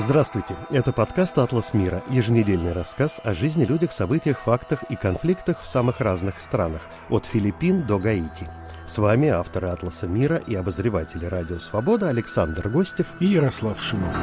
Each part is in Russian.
Здравствуйте, это подкаст «Атлас мира», еженедельный рассказ о жизни, людях, событиях, фактах и конфликтах в самых разных странах, от Филиппин до Гаити. С вами авторы «Атласа мира» и обозреватели «Радио Свобода» Александр Гостев и Ярослав Шимов.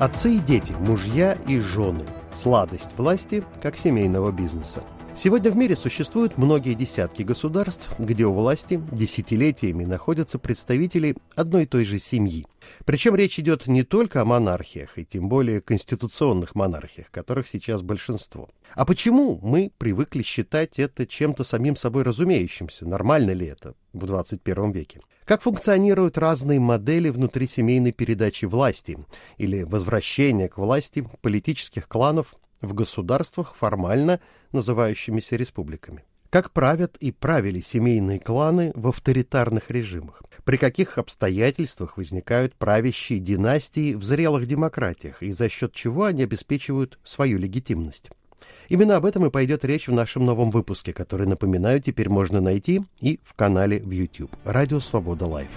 Отцы и дети, мужья и жены. Сладость власти как семейного бизнеса. Сегодня в мире существуют многие десятки государств, где у власти десятилетиями находятся представители одной и той же семьи. Причем речь идет не только о монархиях, и тем более конституционных монархиях, которых сейчас большинство. А почему мы привыкли считать это чем-то самим собой разумеющимся? Нормально ли это в 21 веке? Как функционируют разные модели внутрисемейной передачи власти или возвращения к власти политических кланов в государствах, формально называющимися республиками. Как правят и правили семейные кланы в авторитарных режимах? При каких обстоятельствах возникают правящие династии в зрелых демократиях и за счет чего они обеспечивают свою легитимность? Именно об этом и пойдет речь в нашем новом выпуске, который, напоминаю, теперь можно найти и в канале в YouTube «Радио Свобода Live».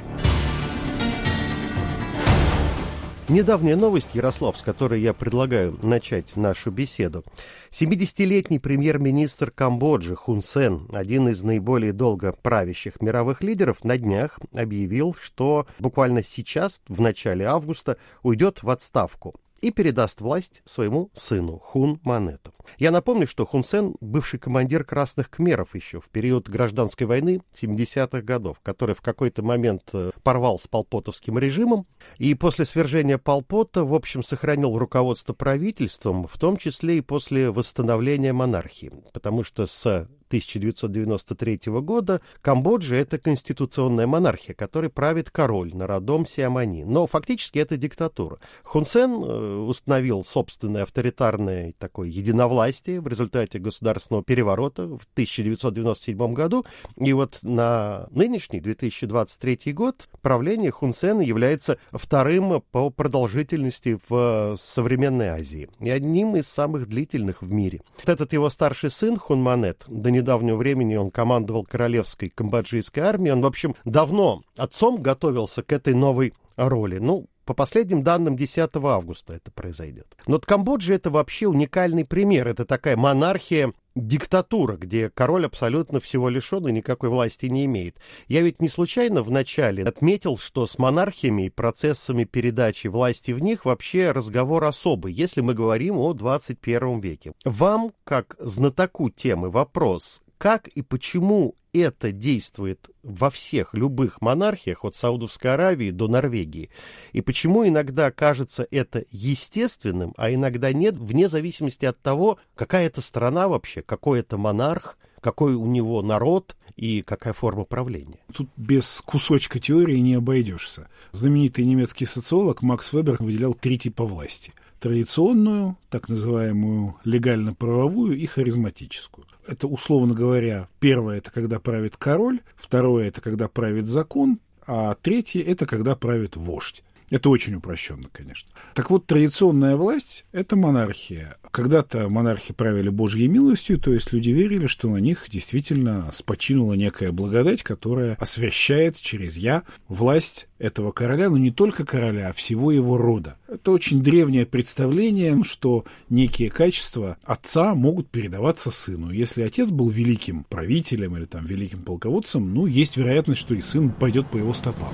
Недавняя новость, Ярослав, с которой я предлагаю начать нашу беседу. 70-летний премьер-министр Камбоджи Хун Сен, один из наиболее долго правящих мировых лидеров, на днях объявил, что буквально сейчас, в начале августа, уйдет в отставку и передаст власть своему сыну Хун Манету. Я напомню, что Хун Сен – бывший командир Красных Кхмеров еще в период гражданской войны 70-х годов, который в какой-то момент э, порвал с полпотовским режимом и после свержения Полпота, в общем, сохранил руководство правительством, в том числе и после восстановления монархии, потому что с 1993 года Камбоджа – это конституционная монархия, которой правит король народом Сиамани. Но фактически это диктатура. Хун Сен э, установил собственное авторитарное такое единовластие в результате государственного переворота в 1997 году. И вот на нынешний 2023 год правление Хун Сена является вторым по продолжительности в современной Азии и одним из самых длительных в мире. Вот этот его старший сын Хун Манет до недавнего времени он командовал королевской камбоджийской армией. Он, в общем, давно отцом готовился к этой новой роли. Ну, по последним данным, 10 августа это произойдет. Но Камбоджа это вообще уникальный пример. Это такая монархия диктатура, где король абсолютно всего лишен и никакой власти не имеет. Я ведь не случайно вначале отметил, что с монархиями и процессами передачи власти в них вообще разговор особый, если мы говорим о 21 веке. Вам, как знатоку темы, вопрос, как и почему это действует во всех любых монархиях, от Саудовской Аравии до Норвегии, и почему иногда кажется это естественным, а иногда нет, вне зависимости от того, какая это страна вообще, какой это монарх, какой у него народ и какая форма правления. Тут без кусочка теории не обойдешься. Знаменитый немецкий социолог Макс Вебер выделял три типа власти – традиционную, так называемую легально-правовую и харизматическую. Это, условно говоря, первое – это когда правит король, второе – это когда правит закон, а третье – это когда правит вождь. Это очень упрощенно, конечно. Так вот, традиционная власть – это монархия. Когда-то монархи правили Божьей милостью, то есть люди верили, что на них действительно спочинула некая благодать, которая освящает через «я» власть этого короля, но не только короля, а всего его рода. Это очень древнее представление, что некие качества отца могут передаваться сыну. Если отец был великим правителем или там великим полководцем, ну, есть вероятность, что и сын пойдет по его стопам.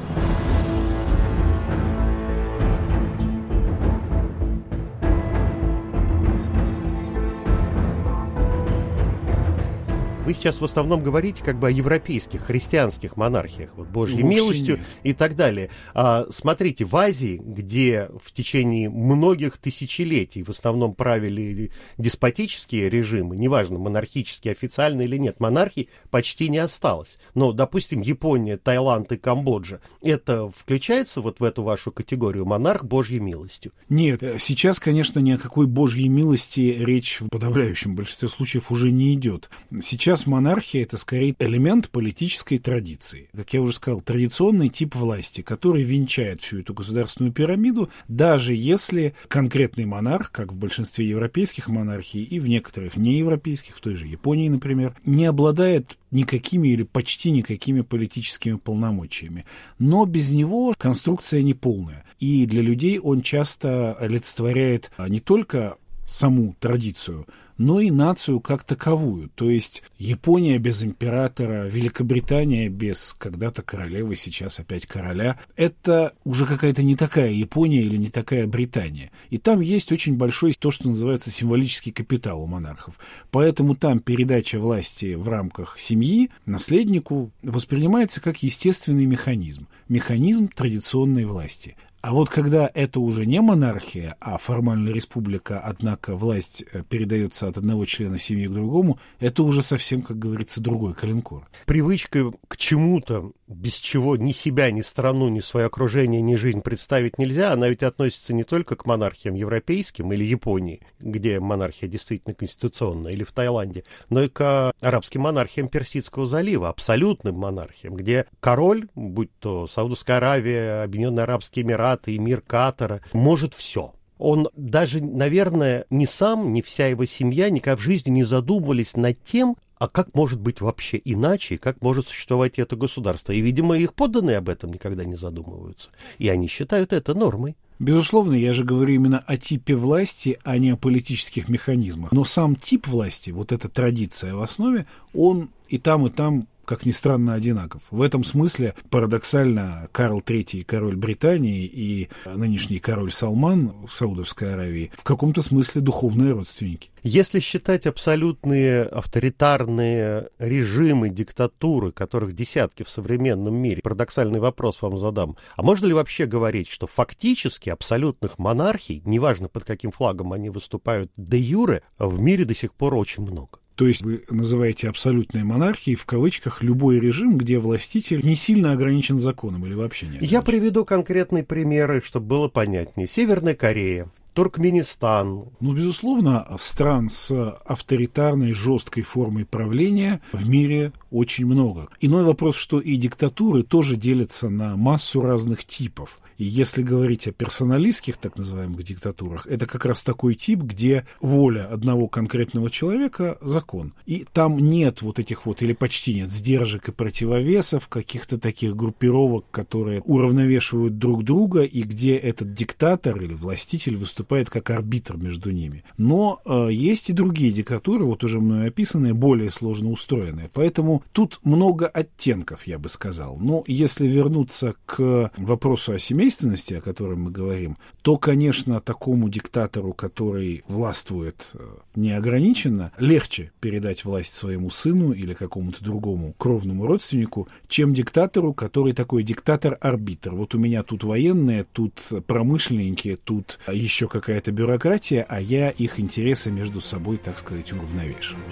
Вы сейчас в основном говорите как бы о европейских, христианских монархиях, вот Божьей Вовсе милостью нет. и так далее. А, смотрите, в Азии, где в течение многих тысячелетий в основном правили деспотические режимы, неважно, монархические, официальные или нет, монархии почти не осталось. Но, допустим, Япония, Таиланд и Камбоджа, это включается вот в эту вашу категорию монарх Божьей милостью? Нет, сейчас, конечно, ни о какой Божьей милости речь в подавляющем большинстве случаев уже не идет. Сейчас монархия – это скорее элемент политической традиции. Как я уже сказал, традиционный тип власти, который венчает всю эту государственную пирамиду, даже если конкретный монарх, как в большинстве европейских монархий и в некоторых неевропейских, в той же Японии, например, не обладает никакими или почти никакими политическими полномочиями. Но без него конструкция неполная. И для людей он часто олицетворяет не только саму традицию, но и нацию как таковую. То есть Япония без императора, Великобритания без когда-то королевы, сейчас опять короля. Это уже какая-то не такая Япония или не такая Британия. И там есть очень большой то, что называется символический капитал у монархов. Поэтому там передача власти в рамках семьи наследнику воспринимается как естественный механизм. Механизм традиционной власти. А вот когда это уже не монархия, а формальная республика, однако власть э, передается от одного члена семьи к другому, это уже совсем, как говорится, другой калинкор. Привычка к чему-то, без чего ни себя, ни страну, ни свое окружение, ни жизнь представить нельзя, она ведь относится не только к монархиям европейским или Японии, где монархия действительно конституционная, или в Таиланде, но и к арабским монархиям Персидского залива, абсолютным монархиям, где король, будь то Саудовская Аравия, Объединенные Арабские Эмираты, Эмираты и мир Катара, может все. Он даже, наверное, не сам, ни вся его семья никогда в жизни не задумывались над тем, а как может быть вообще иначе, как может существовать это государство. И, видимо, их подданные об этом никогда не задумываются. И они считают это нормой. Безусловно, я же говорю именно о типе власти, а не о политических механизмах. Но сам тип власти, вот эта традиция в основе, он и там, и там как ни странно, одинаков. В этом смысле парадоксально Карл III, король Британии, и нынешний король Салман в Саудовской Аравии в каком-то смысле духовные родственники. Если считать абсолютные авторитарные режимы, диктатуры, которых десятки в современном мире, парадоксальный вопрос вам задам. А можно ли вообще говорить, что фактически абсолютных монархий, неважно под каким флагом они выступают де юре, в мире до сих пор очень много? То есть вы называете абсолютной монархией в кавычках любой режим, где властитель не сильно ограничен законом или вообще не Я приведу конкретные примеры, чтобы было понятнее. Северная Корея, Туркменистан. Ну, безусловно, стран с авторитарной, жесткой формой правления в мире очень много. Иной вопрос, что и диктатуры тоже делятся на массу разных типов. И если говорить о персоналистских, так называемых, диктатурах, это как раз такой тип, где воля одного конкретного человека – закон. И там нет вот этих вот, или почти нет, сдержек и противовесов, каких-то таких группировок, которые уравновешивают друг друга, и где этот диктатор или властитель выступает как арбитр между ними. Но э, есть и другие диктатуры, вот уже мной описанные, более сложно устроенные. Поэтому тут много оттенков, я бы сказал. Но если вернуться к вопросу о семье, семейственности, о которой мы говорим, то, конечно, такому диктатору, который властвует э, неограниченно, легче передать власть своему сыну или какому-то другому кровному родственнику, чем диктатору, который такой диктатор-арбитр. Вот у меня тут военные, тут промышленники, тут еще какая-то бюрократия, а я их интересы между собой, так сказать, уравновешиваю.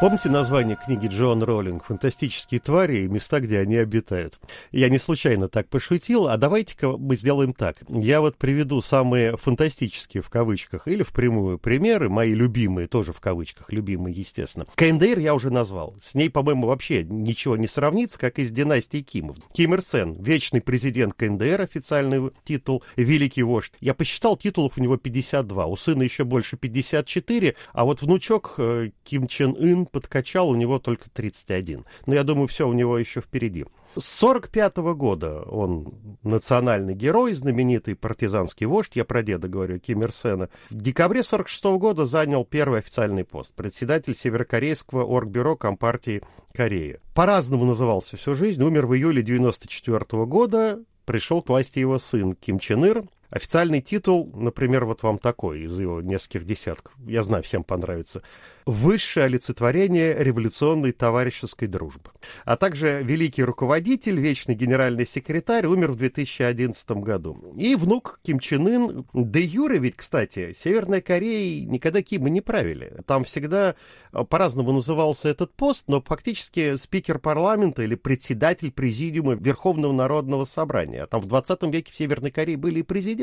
Помните название книги Джон Роллинг «Фантастические твари и места, где они обитают»? Я не случайно так пошутил, а давайте-ка мы сделаем так. Я вот приведу самые фантастические в кавычках или впрямую примеры, мои любимые, тоже в кавычках, любимые, естественно. КНДР я уже назвал. С ней, по-моему, вообще ничего не сравнится, как и с династией Кимов. Ким Ир Сен, вечный президент КНДР, официальный титул, великий вождь. Я посчитал, титулов у него 52, у сына еще больше 54, а вот внучок э, Ким Чен Ын подкачал, у него только 31. Но я думаю, все у него еще впереди. С 45 -го года он национальный герой, знаменитый партизанский вождь, я про деда говорю, Ким Ир Сена. В декабре 46 -го года занял первый официальный пост, председатель Северокорейского оргбюро Компартии Кореи. По-разному назывался всю жизнь, умер в июле 94 -го года, пришел к власти его сын Ким Чен Ир. Официальный титул, например, вот вам такой, из его нескольких десятков, я знаю, всем понравится. Высшее олицетворение революционной товарищеской дружбы. А также великий руководитель, вечный генеральный секретарь, умер в 2011 году. И внук Ким Чен Ын, де юре ведь, кстати, Северная Корея никогда Кима не правили. Там всегда э, по-разному назывался этот пост, но фактически спикер парламента или председатель президиума Верховного Народного Собрания. А там в 20 веке в Северной Корее были и президенты.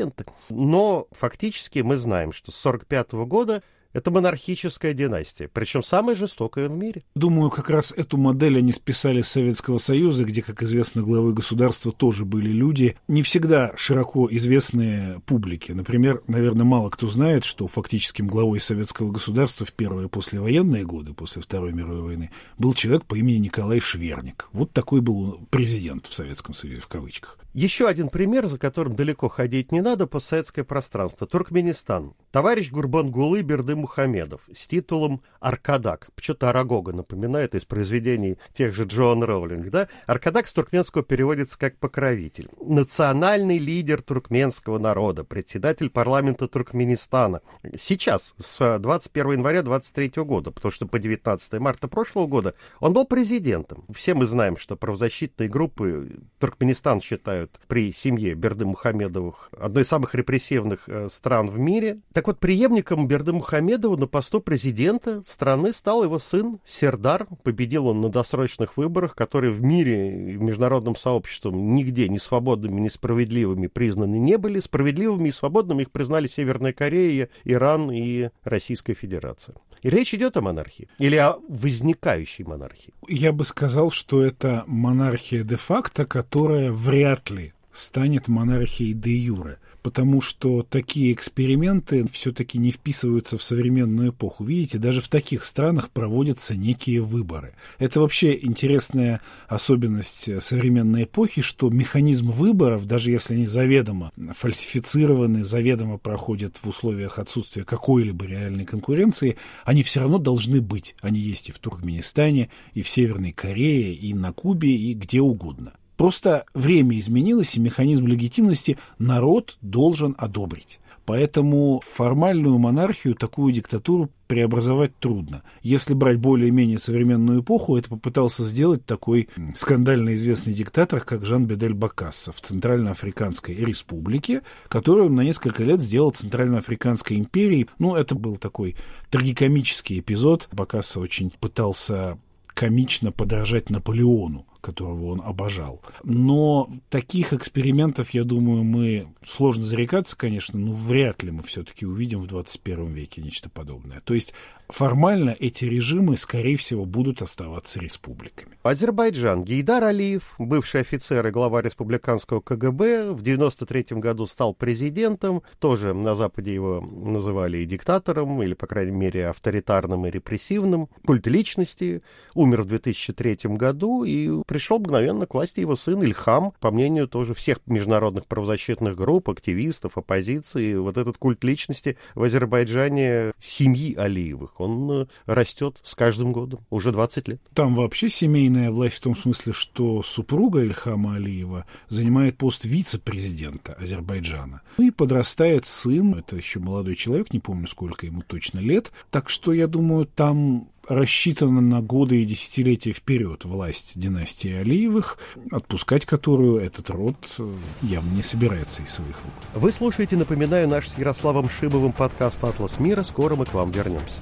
Но фактически мы знаем, что с 1945 года это монархическая династия, причем самая жестокая в мире. Думаю, как раз эту модель они списали с Советского Союза, где, как известно, главой государства тоже были люди, не всегда широко известные публике. Например, наверное, мало кто знает, что фактическим главой советского государства в первые послевоенные годы, после Второй мировой войны, был человек по имени Николай Шверник. Вот такой был президент в Советском Союзе, в кавычках. Еще один пример, за которым далеко ходить не надо, постсоветское пространство. Туркменистан. Товарищ Гурбангулы Берды Мухамедов с титулом Аркадак. Что-то Арагога напоминает из произведений тех же Джоан Роулинг. Да? Аркадак с туркменского переводится как покровитель. Национальный лидер туркменского народа, председатель парламента Туркменистана. Сейчас, с 21 января 23 года, потому что по 19 марта прошлого года он был президентом. Все мы знаем, что правозащитные группы Туркменистан считают считают при семье Берды Мухамедовых одной из самых репрессивных э, стран в мире. Так вот, преемником Берды Мухамедова на посту президента страны стал его сын Сердар. Победил он на досрочных выборах, которые в мире и в международном сообществе нигде ни свободными, ни справедливыми признаны не были. Справедливыми и свободными их признали Северная Корея, Иран и Российская Федерация. И речь идет о монархии или о возникающей монархии. Я бы сказал, что это монархия де-факто, которая вряд ли станет монархией де-юре потому что такие эксперименты все-таки не вписываются в современную эпоху. Видите, даже в таких странах проводятся некие выборы. Это вообще интересная особенность современной эпохи, что механизм выборов, даже если они заведомо фальсифицированы, заведомо проходят в условиях отсутствия какой-либо реальной конкуренции, они все равно должны быть. Они есть и в Туркменистане, и в Северной Корее, и на Кубе, и где угодно. Просто время изменилось, и механизм легитимности народ должен одобрить. Поэтому формальную монархию, такую диктатуру преобразовать трудно. Если брать более-менее современную эпоху, это попытался сделать такой скандально известный диктатор, как Жан-Бедель Бакасса в Центральноафриканской республике, которую он на несколько лет сделал Центральноафриканской империей. Ну, это был такой трагикомический эпизод. Бакасса очень пытался комично подражать Наполеону которого он обожал. Но таких экспериментов, я думаю, мы сложно зарекаться, конечно, но вряд ли мы все-таки увидим в 21 веке нечто подобное. То есть формально эти режимы, скорее всего, будут оставаться республиками. Азербайджан. Гейдар Алиев, бывший офицер и глава республиканского КГБ, в 93 году стал президентом. Тоже на Западе его называли и диктатором, или, по крайней мере, авторитарным и репрессивным. Культ личности. Умер в 2003 году и пришел мгновенно к власти его сын Ильхам, по мнению тоже всех международных правозащитных групп, активистов, оппозиции. Вот этот культ личности в Азербайджане семьи Алиевых, он э, растет с каждым годом, уже 20 лет. Там вообще семейная власть в том смысле, что супруга Ильхама Алиева занимает пост вице-президента Азербайджана. Ну и подрастает сын, это еще молодой человек, не помню, сколько ему точно лет. Так что, я думаю, там рассчитана на годы и десятилетия вперед власть династии Алиевых, отпускать которую этот род э, явно не собирается из своих рук. Вы слушаете, напоминаю, наш с Ярославом Шибовым подкаст «Атлас мира». Скоро мы к вам вернемся.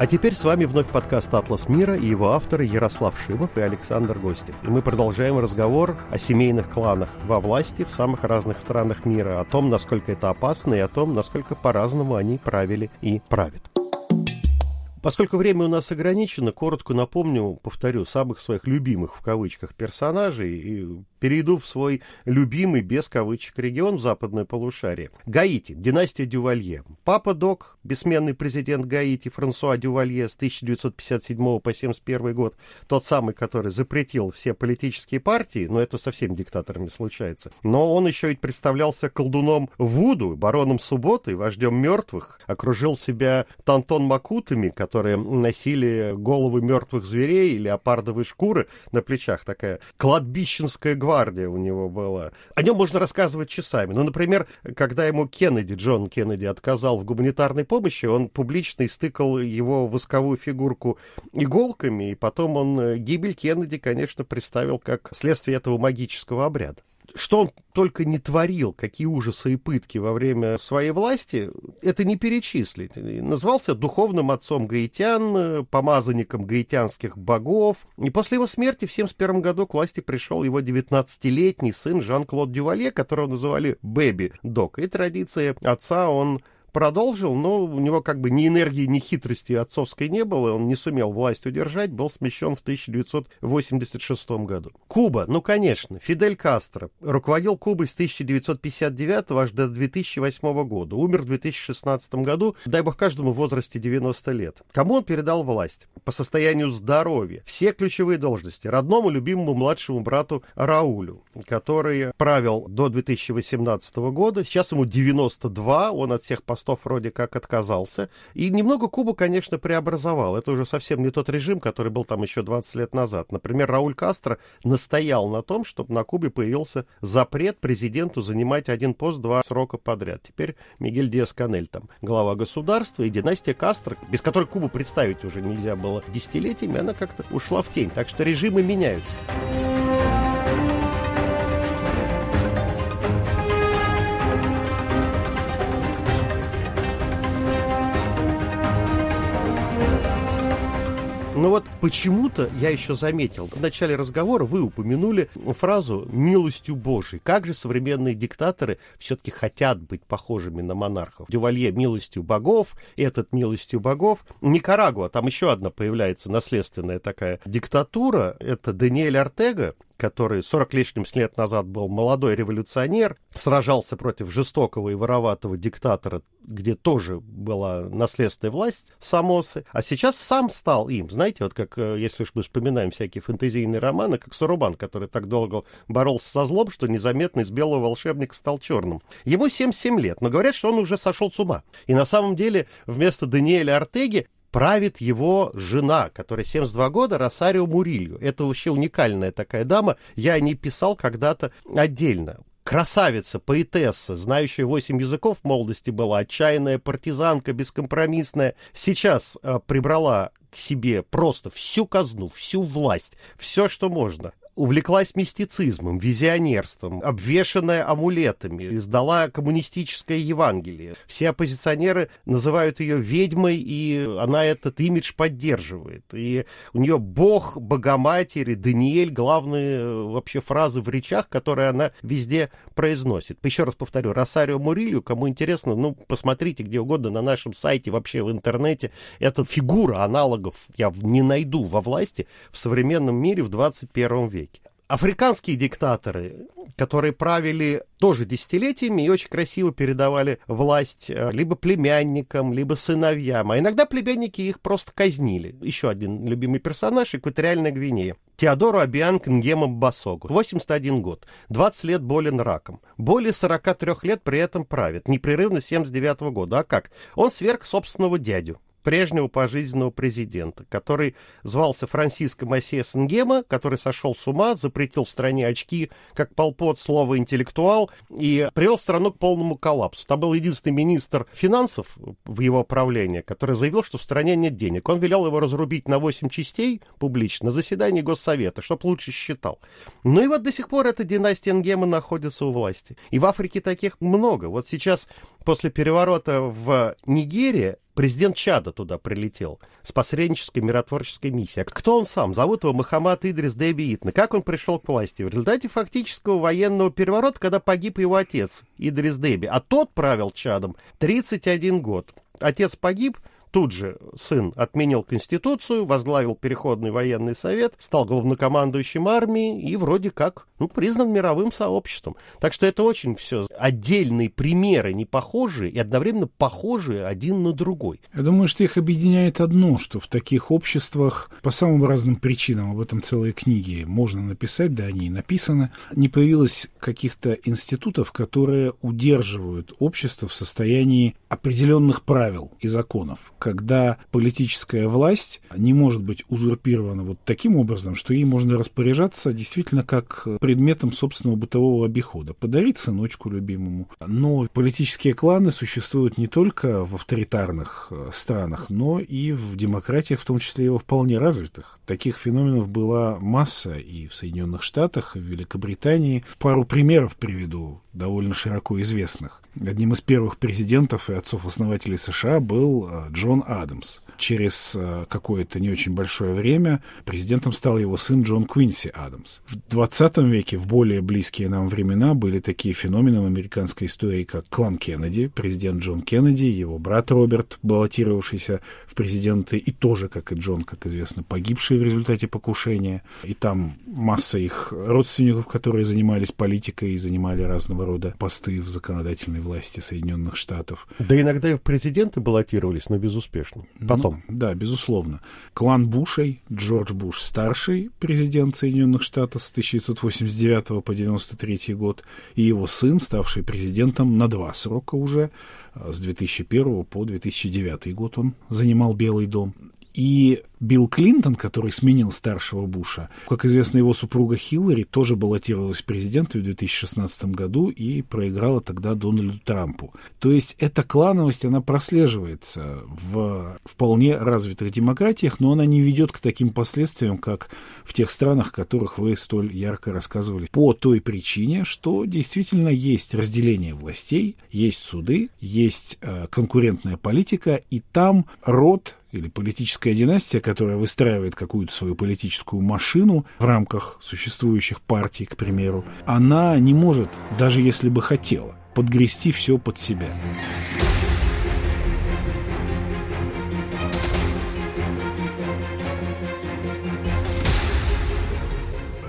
А теперь с вами вновь подкаст «Атлас мира» и его авторы Ярослав Шимов и Александр Гостев. И мы продолжаем разговор о семейных кланах во власти в самых разных странах мира, о том, насколько это опасно и о том, насколько по-разному они правили и правят. Поскольку время у нас ограничено, коротко напомню, повторю, самых своих любимых в кавычках персонажей и перейду в свой любимый, без кавычек, регион в западное полушарие. Гаити, династия Дювалье. Папа Док, бессменный президент Гаити Франсуа Дювалье с 1957 по 1971 год, тот самый, который запретил все политические партии, но это совсем диктаторами случается. Но он еще и представлялся колдуном Вуду, бароном субботы, вождем мертвых, окружил себя Тантон Макутами, которые носили головы мертвых зверей и леопардовые шкуры на плечах, такая кладбищенская гвардия у него была. О нем можно рассказывать часами. Ну, например, когда ему Кеннеди, Джон Кеннеди, отказал в гуманитарной помощи, он публично истыкал его восковую фигурку иголками, и потом он э, гибель Кеннеди, конечно, представил как следствие этого магического обряда что он только не творил, какие ужасы и пытки во время своей власти, это не перечислить. Назвался духовным отцом гаитян, помазанником гаитянских богов. И после его смерти в 1971 году к власти пришел его 19-летний сын Жан-Клод Дювале, которого называли Бэби Док. И традиции отца он продолжил, но у него как бы ни энергии, ни хитрости отцовской не было, он не сумел власть удержать, был смещен в 1986 году. Куба, ну конечно, Фидель Кастро руководил Кубой с 1959 аж до 2008 года, умер в 2016 году, дай бог каждому в возрасте 90 лет. Кому он передал власть? По состоянию здоровья, все ключевые должности, родному любимому младшему брату Раулю, который правил до 2018 года, сейчас ему 92, он от всех постов постов вроде как отказался. И немного Кубу, конечно, преобразовал. Это уже совсем не тот режим, который был там еще 20 лет назад. Например, Рауль Кастро настоял на том, чтобы на Кубе появился запрет президенту занимать один пост два срока подряд. Теперь Мигель Диас-Канель там глава государства и династия Кастро, без которой Кубу представить уже нельзя было десятилетиями, она как-то ушла в тень. Так что режимы меняются. Но вот почему-то я еще заметил, в начале разговора вы упомянули фразу «милостью Божией». Как же современные диктаторы все-таки хотят быть похожими на монархов? Дювалье «милостью богов», этот «милостью богов». Никарагуа, там еще одна появляется наследственная такая диктатура, это Даниэль Артега, который 40 лишним лет назад был молодой революционер, сражался против жестокого и вороватого диктатора, где тоже была наследственная власть Самосы, а сейчас сам стал им. Знаете, вот как, э, если уж мы вспоминаем всякие фэнтезийные романы, как Сурубан, который так долго боролся со злом, что незаметно из белого волшебника стал черным. Ему 77 лет, но говорят, что он уже сошел с ума. И на самом деле вместо Даниэля Артеги правит его жена, которая 72 года, Росарио Мурилью. Это вообще уникальная такая дама. Я о ней писал когда-то отдельно. Красавица, поэтесса, знающая восемь языков в молодости была, отчаянная партизанка, бескомпромиссная. Сейчас э, прибрала к себе просто всю казну, всю власть, все, что можно увлеклась мистицизмом, визионерством, обвешанная амулетами, издала коммунистическое Евангелие. Все оппозиционеры называют ее ведьмой, и она этот имидж поддерживает. И у нее Бог, Богоматерь и Даниэль главные э, вообще фразы в речах, которые она везде произносит. Еще раз повторю, Росарио Мурилью, кому интересно, ну, посмотрите где угодно на нашем сайте, вообще в интернете. Эта фигура аналогов я не найду во власти в современном мире в 21 веке африканские диктаторы, которые правили тоже десятилетиями и очень красиво передавали власть э, либо племянникам, либо сыновьям. А иногда племянники их просто казнили. Еще один любимый персонаж — Экваториальная Гвинея. Теодору Абиан Кнгема Басогу. 81 год. 20 лет болен раком. Более 43 лет при этом правит. Непрерывно с 79 года. А как? Он сверг собственного дядю прежнего пожизненного президента, который звался Франсиско Массе Сенгема, который сошел с ума, запретил в стране очки, как полпот слово «интеллектуал», и привел страну к полному коллапсу. Там был единственный министр финансов в его правлении, который заявил, что в стране нет денег. Он велел его разрубить на 8 частей публично на заседании Госсовета, чтоб лучше считал. Ну и вот до сих пор эта династия Энгема находится у власти. И в Африке таких много. Вот сейчас после переворота в Нигерии Президент Чада туда прилетел с посреднической миротворческой миссией. А кто он сам? Зовут его Мухаммад Идрис Деби Итна. Как он пришел к власти? В результате фактического военного переворота, когда погиб его отец Идрис Деби. А тот правил Чадом 31 год. Отец погиб, Тут же сын отменил Конституцию, возглавил Переходный военный совет, стал главнокомандующим армии и вроде как ну, признан мировым сообществом. Так что это очень все отдельные примеры, не похожие и одновременно похожие один на другой. Я думаю, что их объединяет одно, что в таких обществах по самым разным причинам, об этом целые книги можно написать, да, они и написаны, не появилось каких-то институтов, которые удерживают общество в состоянии определенных правил и законов, когда политическая власть не может быть узурпирована вот таким образом, что ей можно распоряжаться действительно как предметом собственного бытового обихода. Подарить сыночку любимому. Но политические кланы существуют не только в авторитарных э, странах, но и в демократиях, в том числе и во вполне развитых. Таких феноменов была масса и в Соединенных Штатах, и в Великобритании. Пару примеров приведу, довольно широко известных. Одним из первых президентов и отцов-основателей США был э, Джон Адамс. Через э, какое-то не очень большое время президентом стал его сын Джон Квинси Адамс. В 20 веке, в более близкие нам времена, были такие феномены в американской истории, как клан Кеннеди, президент Джон Кеннеди, его брат Роберт, баллотировавшийся в президенты, и тоже, как и Джон, как известно, погибший в результате покушения. И там масса их родственников, которые занимались политикой и занимали разного рода посты в законодательной власти Соединенных Штатов. Да иногда и в президенты баллотировались, но безуспешно. Потом. Ну, да, безусловно. Клан Бушей, Джордж Буш старший, президент Соединенных Штатов с 1989 по 1993 год, и его сын, ставший президентом на два срока уже, а, с 2001 по 2009 год он занимал Белый дом. И Билл Клинтон, который сменил старшего Буша, как известно, его супруга Хиллари тоже баллотировалась в президенты в 2016 году и проиграла тогда Дональду Трампу. То есть эта клановость, она прослеживается в вполне развитых демократиях, но она не ведет к таким последствиям, как в тех странах, о которых вы столь ярко рассказывали, по той причине, что действительно есть разделение властей, есть суды, есть э, конкурентная политика, и там род или политическая династия, которая выстраивает какую-то свою политическую машину в рамках существующих партий, к примеру, она не может, даже если бы хотела, подгрести все под себя.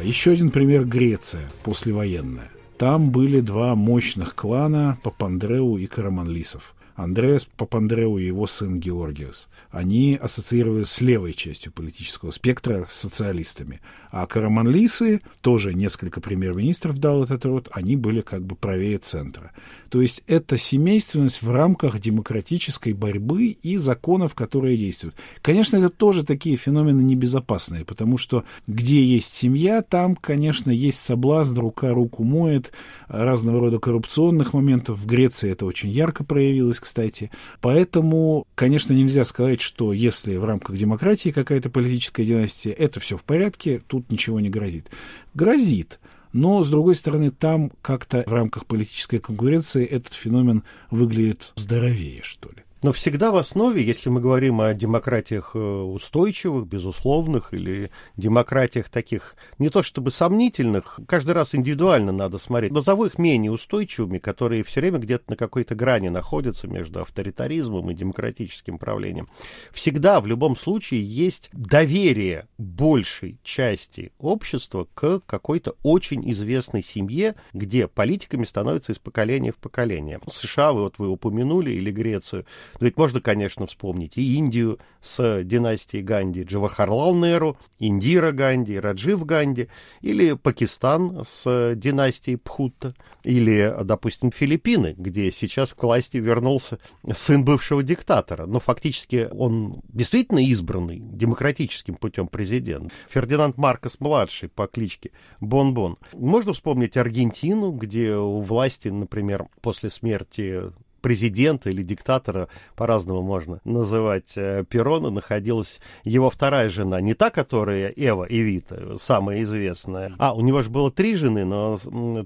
Еще один пример Греция, послевоенная. Там были два мощных клана Папандреу и Караманлисов. Андреас Папандреу и его сын Георгиус. Они ассоциировались с левой частью политического спектра, с социалистами. А Караманлисы, тоже несколько премьер-министров дал этот род, они были как бы правее центра. То есть это семейственность в рамках демократической борьбы и законов, которые действуют. Конечно, это тоже такие феномены небезопасные, потому что где есть семья, там, конечно, есть соблазн, рука руку моет, разного рода коррупционных моментов. В Греции это очень ярко проявилось, кстати. Поэтому, конечно, нельзя сказать, что если в рамках демократии какая-то политическая династия, это все в порядке, тут ничего не грозит. Грозит. Но, с другой стороны, там как-то в рамках политической конкуренции этот феномен выглядит здоровее, что ли. Но всегда в основе, если мы говорим о демократиях э, устойчивых, безусловных, или демократиях таких, не то чтобы сомнительных, каждый раз индивидуально надо смотреть, назову их менее устойчивыми, которые все время где-то на какой-то грани находятся между авторитаризмом и демократическим правлением. Всегда, в любом случае, есть доверие большей части общества к какой-то очень известной семье, где политиками становятся из поколения в поколение. США, вы, вот вы упомянули, или Грецию, но ведь можно, конечно, вспомнить и Индию с династией Ганди, Джавахарлал Неру, Индира Ганди, Раджив Ганди, или Пакистан с династией Пхутта, или, допустим, Филиппины, где сейчас к власти вернулся сын бывшего диктатора. Но фактически он действительно избранный демократическим путем президент. Фердинанд Маркос-младший по кличке Бон-Бон. Можно вспомнить Аргентину, где у власти, например, после смерти президента или диктатора, по-разному можно называть э, Перона, находилась его вторая жена, не та, которая Эва Эвита, самая известная. А, у него же было три жены, но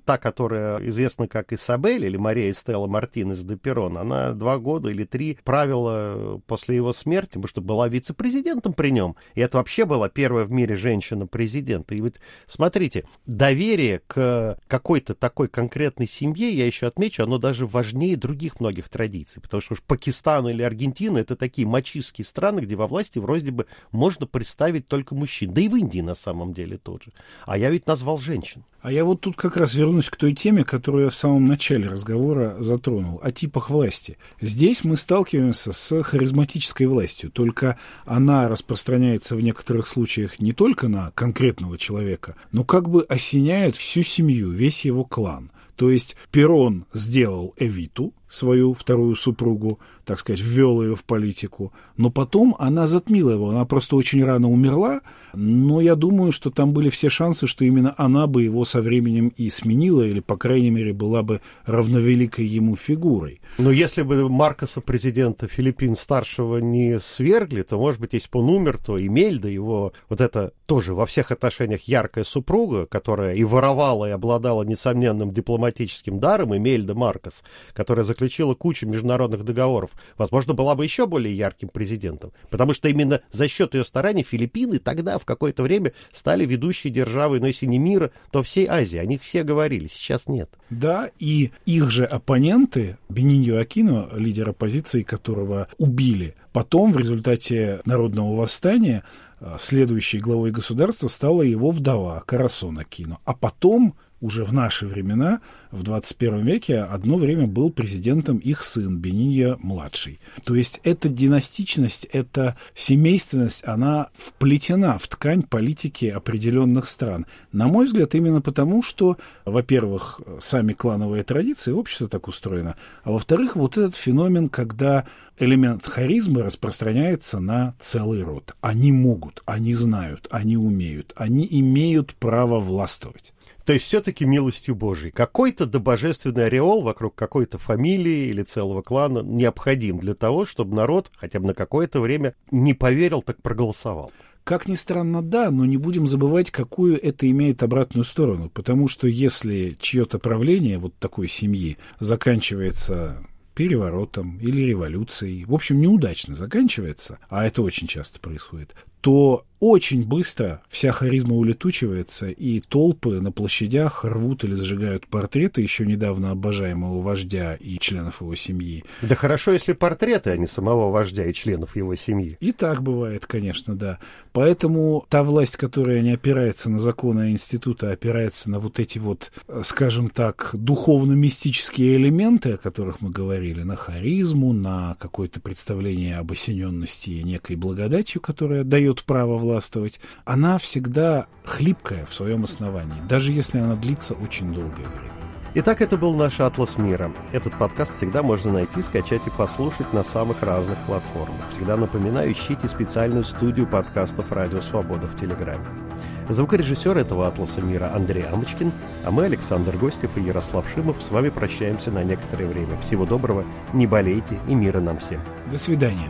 та, которая известна как Исабель или Мария Стелла Мартинес де Перон, она два года или три правила после его смерти, потому что была вице-президентом при нем. И это вообще была первая в мире женщина-президент. И вот смотрите, доверие к какой-то такой конкретной семье, я еще отмечу, оно даже важнее других многих традиций, потому что уж Пакистан или Аргентина это такие мачистские страны, где во власти вроде бы можно представить только мужчин. Да и в Индии на самом деле тоже. А я ведь назвал женщин. А я вот тут как раз вернусь к той теме, которую я в самом начале разговора затронул, о типах власти. Здесь мы сталкиваемся с харизматической властью, только она распространяется в некоторых случаях не только на конкретного человека, но как бы осеняет всю семью, весь его клан. То есть Перрон сделал Эвиту, свою вторую супругу, так сказать, ввел ее в политику. Но потом она затмила его. Она просто очень рано умерла, но я думаю, что там были все шансы, что именно она бы его со временем и сменила, или, по крайней мере, была бы равновеликой ему фигурой. Но если бы Маркоса, президента Филиппин старшего, не свергли, то, может быть, если бы он умер, то и Мельда, его вот это тоже во всех отношениях яркая супруга, которая и воровала, и обладала несомненным дипломатическим даром, и Мельда Маркос, которая заключила кучу международных договоров, возможно, была бы еще более ярким президентом. Потому что именно за счет ее стараний Филиппины тогда в какое-то время стали ведущей державой, но если не мира, то всей Азии. О них все говорили, сейчас нет. Да, и их же оппоненты, Бениньо Акино, лидер оппозиции, которого убили, потом в результате народного восстания а, следующей главой государства стала его вдова Карасон Акино. А потом уже в наши времена, в 21 веке, одно время был президентом их сын Бенинья-младший. То есть эта династичность, эта семейственность, она вплетена в ткань политики определенных стран. На мой взгляд, именно потому, что, во-первых, сами клановые традиции, общество так устроено, а во-вторых, вот этот феномен, когда элемент харизмы распространяется на целый род. Они могут, они знают, они умеют, они имеют право властвовать. То есть все-таки милостью Божией. Какой-то добожественный ореол вокруг какой-то фамилии или целого клана необходим для того, чтобы народ хотя бы на какое-то время не поверил, так проголосовал. Как ни странно, да, но не будем забывать, какую это имеет обратную сторону. Потому что если чье-то правление вот такой семьи заканчивается переворотом или революцией, в общем, неудачно заканчивается, а это очень часто происходит, то очень быстро вся харизма улетучивается, и толпы на площадях рвут или сжигают портреты еще недавно обожаемого вождя и членов его семьи. Да хорошо, если портреты, а не самого вождя и членов его семьи. И так бывает, конечно, да. Поэтому та власть, которая не опирается на законы института, а опирается на вот эти вот, скажем так, духовно-мистические элементы, о которых мы говорили, на харизму, на какое-то представление об осененности некой благодатью, которая дает право власти, властвовать, она всегда хлипкая в своем основании, даже если она длится очень долгое время. Итак, это был наш «Атлас мира». Этот подкаст всегда можно найти, скачать и послушать на самых разных платформах. Всегда напоминаю, ищите специальную студию подкастов «Радио Свобода» в Телеграме. Звукорежиссер этого «Атласа мира» Андрей Амочкин, а мы, Александр Гостев и Ярослав Шимов, с вами прощаемся на некоторое время. Всего доброго, не болейте и мира нам всем. До свидания.